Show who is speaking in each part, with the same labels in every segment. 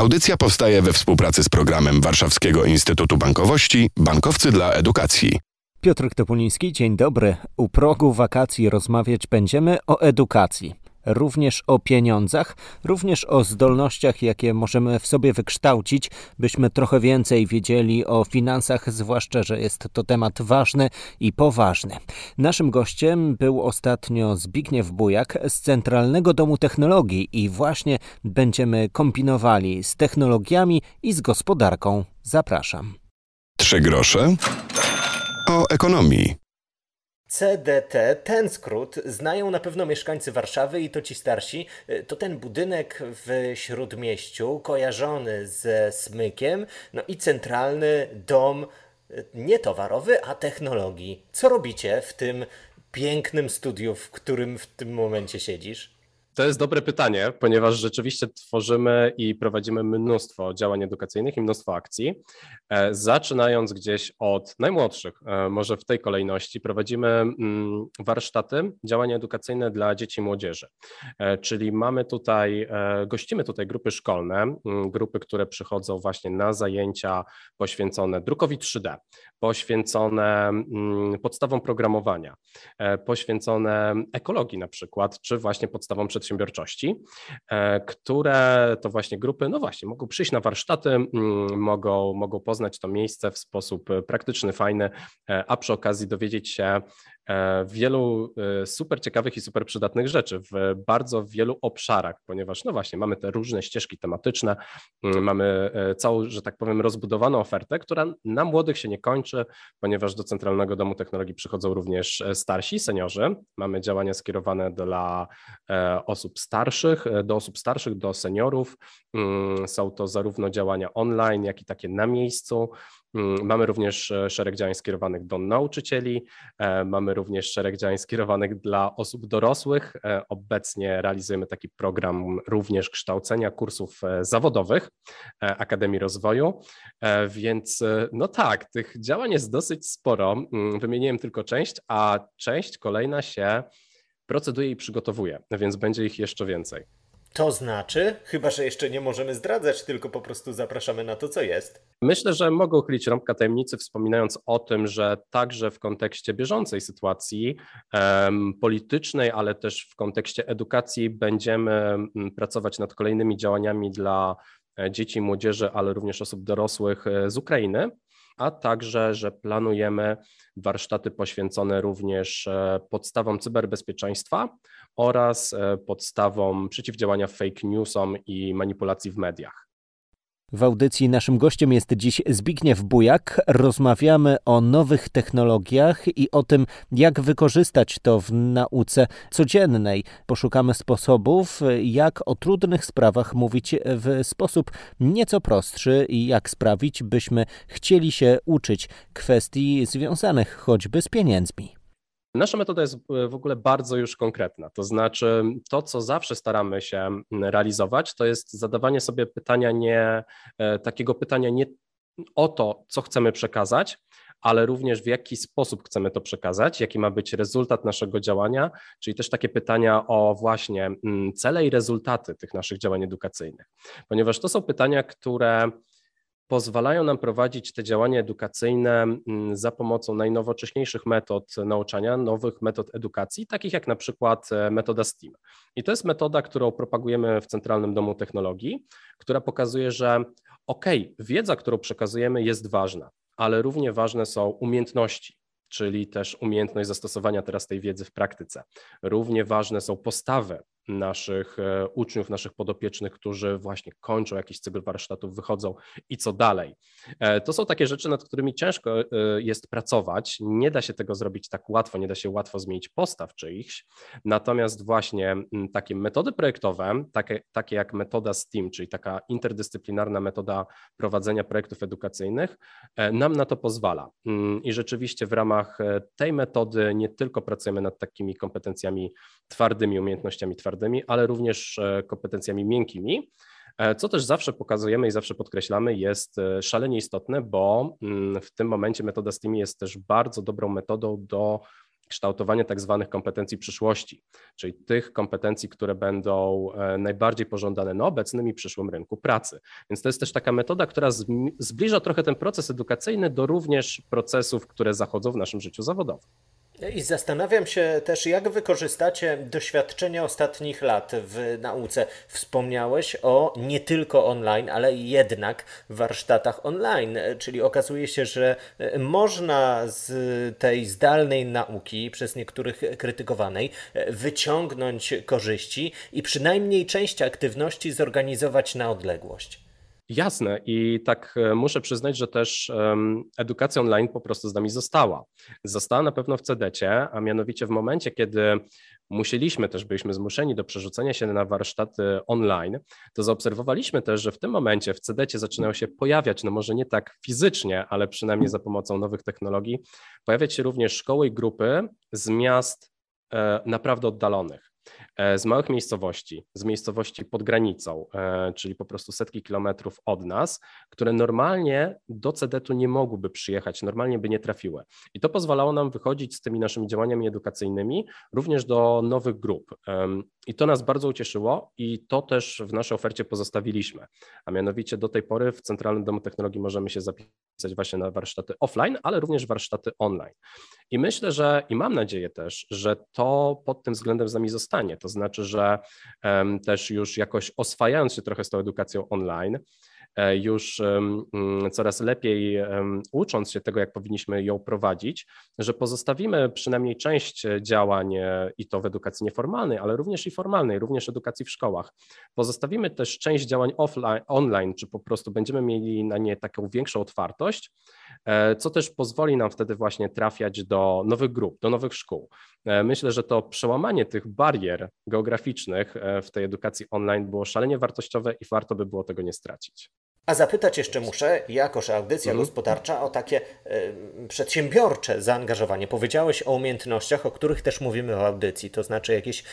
Speaker 1: Audycja powstaje we współpracy z programem Warszawskiego Instytutu Bankowości Bankowcy dla Edukacji.
Speaker 2: Piotr Topuliński, dzień dobry. U progu wakacji rozmawiać będziemy o edukacji również o pieniądzach, również o zdolnościach, jakie możemy w sobie wykształcić, byśmy trochę więcej wiedzieli o finansach, zwłaszcza, że jest to temat ważny i poważny. Naszym gościem był ostatnio Zbigniew Bujak z Centralnego Domu Technologii i właśnie będziemy kombinowali z technologiami i z gospodarką. Zapraszam.
Speaker 1: Trzy grosze o ekonomii.
Speaker 2: CDT, ten skrót, znają na pewno mieszkańcy Warszawy i to ci starsi. Y, to ten budynek w śródmieściu, kojarzony ze smykiem, no i centralny dom y, nie towarowy, a technologii. Co robicie w tym pięknym studiu, w którym w tym momencie siedzisz?
Speaker 3: To jest dobre pytanie, ponieważ rzeczywiście tworzymy i prowadzimy mnóstwo działań edukacyjnych i mnóstwo akcji. E, zaczynając gdzieś od najmłodszych, e, może w tej kolejności, prowadzimy mm, warsztaty, działania edukacyjne dla dzieci i młodzieży. E, czyli mamy tutaj, gościmy tutaj grupy szkolne, mm, grupy, które przychodzą właśnie na zajęcia poświęcone drukowi 3D, poświęcone mm, podstawom programowania, poświęcone ekologii na przykład, czy właśnie podstawom przedsiębiorstwa przedsiębiorczości, e, które to właśnie grupy, no właśnie, mogą przyjść na warsztaty, mm, mogą, mogą poznać to miejsce w sposób praktyczny, fajny, e, a przy okazji dowiedzieć się wielu e, super ciekawych i super przydatnych rzeczy w bardzo wielu obszarach, ponieważ no właśnie mamy te różne ścieżki tematyczne, mm, mamy e, całą, że tak powiem, rozbudowaną ofertę, która na młodych się nie kończy, ponieważ do Centralnego Domu Technologii przychodzą również starsi, seniorzy. Mamy działania skierowane dla osób starszych, do osób starszych, do seniorów. Mm, są to zarówno działania online, jak i takie na miejscu. Mm, mamy również e, szereg działań skierowanych do nauczycieli, e, mamy również szereg działań skierowanych dla osób dorosłych. E, obecnie realizujemy taki program również kształcenia kursów zawodowych Akademii Rozwoju, więc no tak, tych działań jest dosyć sporo. Mm, wymieniłem tylko część, a część kolejna się proceduje i przygotowuje, więc będzie ich jeszcze więcej.
Speaker 2: To znaczy, chyba że jeszcze nie możemy zdradzać, tylko po prostu zapraszamy na to, co jest.
Speaker 3: Myślę, że mogę uchylić rąbka tajemnicy, wspominając o tym, że także w kontekście bieżącej sytuacji politycznej, ale też w kontekście edukacji będziemy mm, pracować nad kolejnymi działaniami dla e, dzieci młodzieży, ale również osób dorosłych e, z Ukrainy a także, że planujemy warsztaty poświęcone również e, podstawom cyberbezpieczeństwa oraz e, podstawom przeciwdziałania fake newsom i manipulacji w mediach.
Speaker 2: W audycji naszym gościem jest dziś Zbigniew Bujak. Rozmawiamy o nowych technologiach i o tym, jak wykorzystać to w nauce codziennej. Poszukamy sposobów, jak o trudnych sprawach mówić w sposób nieco prostszy i jak sprawić, byśmy chcieli się uczyć kwestii związanych choćby z pieniędzmi.
Speaker 3: Nasza metoda jest e, w ogóle bardzo już konkretna. To znaczy, to, co zawsze staramy się realizować, to jest zadawanie sobie pytania nie, e, takiego pytania nie o to, co chcemy przekazać, ale również w jaki sposób chcemy to przekazać, jaki ma być rezultat naszego działania, czyli też takie pytania o właśnie cele i rezultaty tych naszych działań edukacyjnych, ponieważ to są pytania, które pozwalają nam prowadzić te działania edukacyjne mm, za pomocą najnowocześniejszych metod nauczania, nowych metod edukacji, takich jak na przykład e, metoda STEAM. I to jest metoda, którą propagujemy w Centralnym Domu Technologii, która pokazuje, że ok, wiedza, którą przekazujemy jest ważna, ale równie ważne są umiejętności, czyli też umiejętność zastosowania teraz tej wiedzy w praktyce. Równie ważne są postawy, naszych e, uczniów, naszych podopiecznych, którzy właśnie kończą jakiś cykl warsztatów, wychodzą i co dalej. E, to są takie rzeczy, nad którymi ciężko e, jest pracować. Nie da się tego zrobić tak łatwo, nie da się łatwo zmienić postaw czyichś. Natomiast właśnie takie metody projektowe, takie, takie jak metoda STEAM, czyli taka interdyscyplinarna metoda prowadzenia projektów edukacyjnych, nam na to pozwala. I rzeczywiście w ramach tej metody nie tylko pracujemy nad takimi kompetencjami twardymi, umiejętnościami twardymi, twardymi, ale również e, kompetencjami miękkimi. E, co też zawsze pokazujemy i zawsze podkreślamy, jest e, szalenie istotne, bo mm, w tym momencie metoda STEAM jest też bardzo dobrą metodą do kształtowanie tak zwanych kompetencji przyszłości, czyli tych kompetencji, które będą najbardziej pożądane na obecnym i przyszłym rynku pracy. Więc to jest też taka metoda, która zbliża trochę ten proces edukacyjny do również procesów, które zachodzą w naszym życiu zawodowym.
Speaker 2: I zastanawiam się też, jak wykorzystacie doświadczenia ostatnich lat w nauce. Wspomniałeś o nie tylko online, ale jednak warsztatach online, czyli okazuje się, że można z tej zdalnej nauki, przez niektórych krytykowanej, wyciągnąć korzyści i przynajmniej część aktywności zorganizować na odległość.
Speaker 3: Jasne i tak e, muszę przyznać, że też edukacja online po prostu z nami została. Została na pewno w CDC, a mianowicie w momencie, kiedy musieliśmy też, byliśmy zmuszeni do przerzucenia się na warsztaty online, to zaobserwowaliśmy też, że w tym momencie w CDC zaczynają się pojawiać, no może nie tak fizycznie, ale przynajmniej za pomocą nowych technologii, pojawiać się również szkoły i grupy z miast e, naprawdę oddalonych. E, z małych miejscowości, z miejscowości pod granicą, e, czyli po prostu setki kilometrów od nas, które normalnie do CEDET-u nie mogłyby przyjechać, normalnie by nie trafiły. I to pozwalało nam wychodzić z tymi naszymi działaniami edukacyjnymi również do nowych grup. I to nas bardzo ucieszyło i to też w naszej ofercie pozostawiliśmy. A mianowicie do tej pory w Centralnym Domu Technologii możemy się zapisać właśnie na warsztaty offline, ale również warsztaty online. I myślę, że i mam nadzieję też, że to pod tym względem z nami zostanie. To znaczy, że też już jakoś oswajając się trochę z tą edukacją online, już mm, coraz lepiej ucząc się tego, jak powinniśmy ją prowadzić, że pozostawimy przynajmniej część działań e, i to w edukacji nieformalnej, ale również i formalnej, również edukacji w szkołach. Pozostawimy też część działań offline, online, czy po prostu będziemy mieli na nie taką większą otwartość, e, co też pozwoli nam wtedy właśnie trafiać do nowych grup, do nowych szkół. Myślę, że to przełamanie tych barier geograficznych w tej edukacji online było szalenie wartościowe i warto by było tego nie stracić.
Speaker 2: A zapytać jeszcze muszę, jakoż audycja mhm. gospodarcza, o takie y, przedsiębiorcze zaangażowanie. Powiedziałeś o umiejętnościach, o których też mówimy w audycji, to znaczy jakieś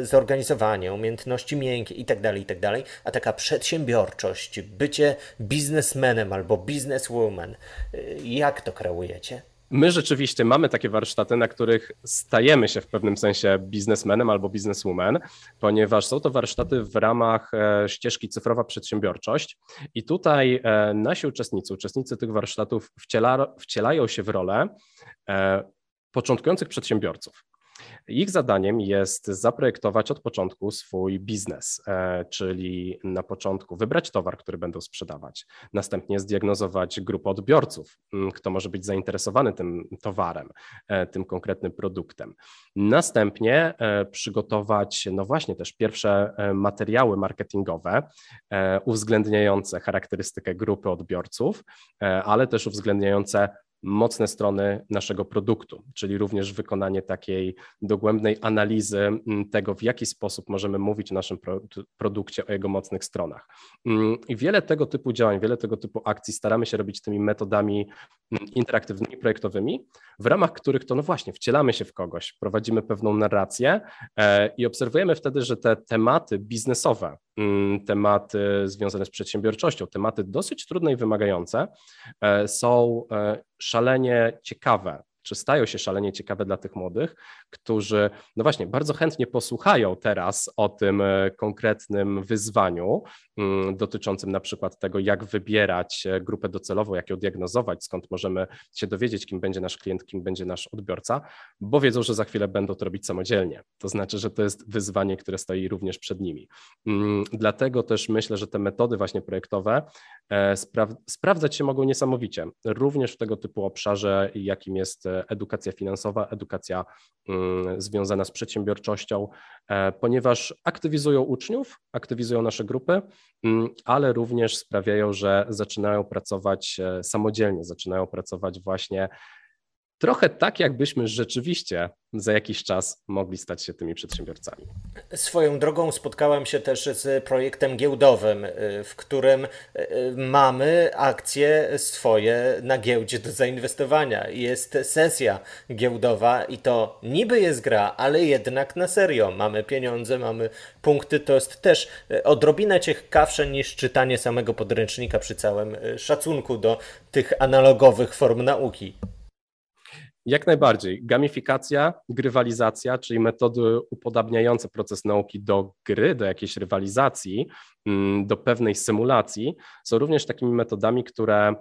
Speaker 2: y, zorganizowanie, umiejętności miękkie itd., tak itd., tak a taka przedsiębiorczość, bycie biznesmenem albo bizneswoman, y, jak to kreujecie?
Speaker 3: My rzeczywiście mamy takie warsztaty, na których stajemy się w pewnym sensie biznesmenem albo bizneswoman, ponieważ są to warsztaty w ramach e, ścieżki cyfrowa przedsiębiorczość i tutaj e, nasi uczestnicy, uczestnicy tych warsztatów wciela, wcielają się w rolę e, początkujących przedsiębiorców. Ich zadaniem jest zaprojektować od początku swój biznes, e, czyli na początku wybrać towar, który będą sprzedawać, następnie zdiagnozować grupę odbiorców, kto może być zainteresowany tym towarem, e, tym konkretnym produktem. Następnie e, przygotować, no właśnie, też pierwsze materiały marketingowe uwzględniające charakterystykę grupy odbiorców, ale też uwzględniające mocne strony naszego produktu, czyli również wykonanie takiej dogłębnej analizy mm, tego, w jaki sposób możemy mówić o naszym produkcie, o jego mocnych stronach. Mm, I wiele tego typu działań, wiele tego typu akcji staramy się robić tymi metodami mm, interaktywnymi, projektowymi, w ramach których to, no właśnie, wcielamy się w kogoś, prowadzimy pewną narrację e, i obserwujemy wtedy, że te tematy biznesowe, tematy związane z przedsiębiorczością, tematy dosyć trudne i wymagające e, są e, szalenie ciekawe czy stają się szalenie ciekawe dla tych młodych, którzy, no właśnie, bardzo chętnie posłuchają teraz o tym e, konkretnym wyzwaniu mm, dotyczącym na przykład tego, jak wybierać e, grupę docelową, jak ją diagnozować, skąd możemy się dowiedzieć, kim będzie nasz klient, kim będzie nasz odbiorca, bo wiedzą, że za chwilę będą to robić samodzielnie. To znaczy, że to jest wyzwanie, które stoi również przed nimi. Mm, dlatego też myślę, że te metody właśnie projektowe e, sprawdzać się mogą niesamowicie, również w tego typu obszarze, jakim jest edukacja finansowa, edukacja mm, związana z przedsiębiorczością, e, ponieważ aktywizują uczniów, aktywizują nasze grupy, mm, ale również sprawiają, że zaczynają pracować e, samodzielnie, zaczynają pracować właśnie trochę tak, jakbyśmy rzeczywiście za jakiś czas mogli stać się tymi przedsiębiorcami.
Speaker 2: Swoją drogą spotkałem się też z projektem giełdowym, y, w którym y, mamy akcje swoje na giełdzie do zainwestowania. Jest sesja giełdowa i to niby jest gra, ale jednak na serio. Mamy pieniądze, mamy punkty. To jest też y, odrobinę ciekawsze niż czytanie samego podręcznika przy całym szacunku do tych analogowych form nauki.
Speaker 3: Jak najbardziej. Gamifikacja, grywalizacja, czyli metody upodabniające proces nauki do gry, do jakiejś rywalizacji, mm, do pewnej symulacji, są również takimi metodami, które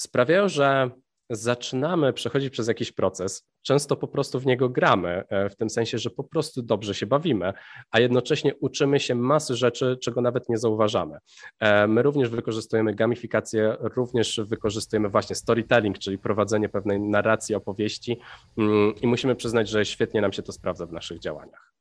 Speaker 3: sprawiają, że zaczynamy przechodzić przez jakiś proces, często po prostu w niego gramy, e, w tym sensie, że po prostu dobrze się bawimy, a jednocześnie uczymy się masy rzeczy, czego nawet nie zauważamy. E, my również wykorzystujemy gamifikację, również wykorzystujemy właśnie storytelling, czyli prowadzenie pewnej narracji, opowieści mm, i musimy przyznać, że świetnie nam się to sprawdza w naszych działaniach.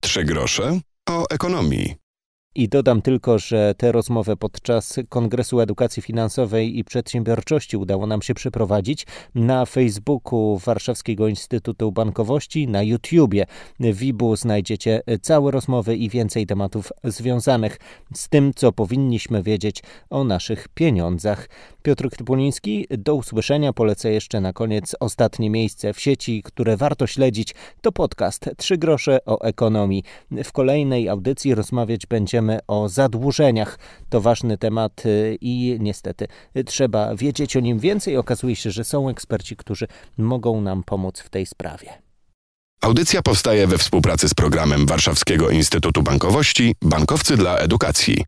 Speaker 1: Trzy grosze o ekonomii.
Speaker 2: I dodam tylko, że tę rozmowę podczas Kongresu Edukacji Finansowej i Przedsiębiorczości udało nam się przeprowadzić na Facebooku Warszawskiego Instytutu Bankowości, na YouTubie. W Ibu znajdziecie całe rozmowy i więcej tematów związanych z tym, co powinniśmy wiedzieć o naszych pieniądzach. Piotr Krypuliński, do usłyszenia. Polecę jeszcze na koniec ostatnie miejsce w sieci, które warto śledzić. To podcast Trzy grosze o ekonomii. W kolejnej audycji rozmawiać będziemy będziemy o zadłużeniach. To ważny temat y, i niestety trzeba wiedzieć o nim więcej. Okazuje się, że są eksperci, którzy mogą nam pomóc w tej sprawie.
Speaker 1: Audycja powstaje we współpracy z programem Warszawskiego Instytutu Bankowości Bankowcy dla Edukacji.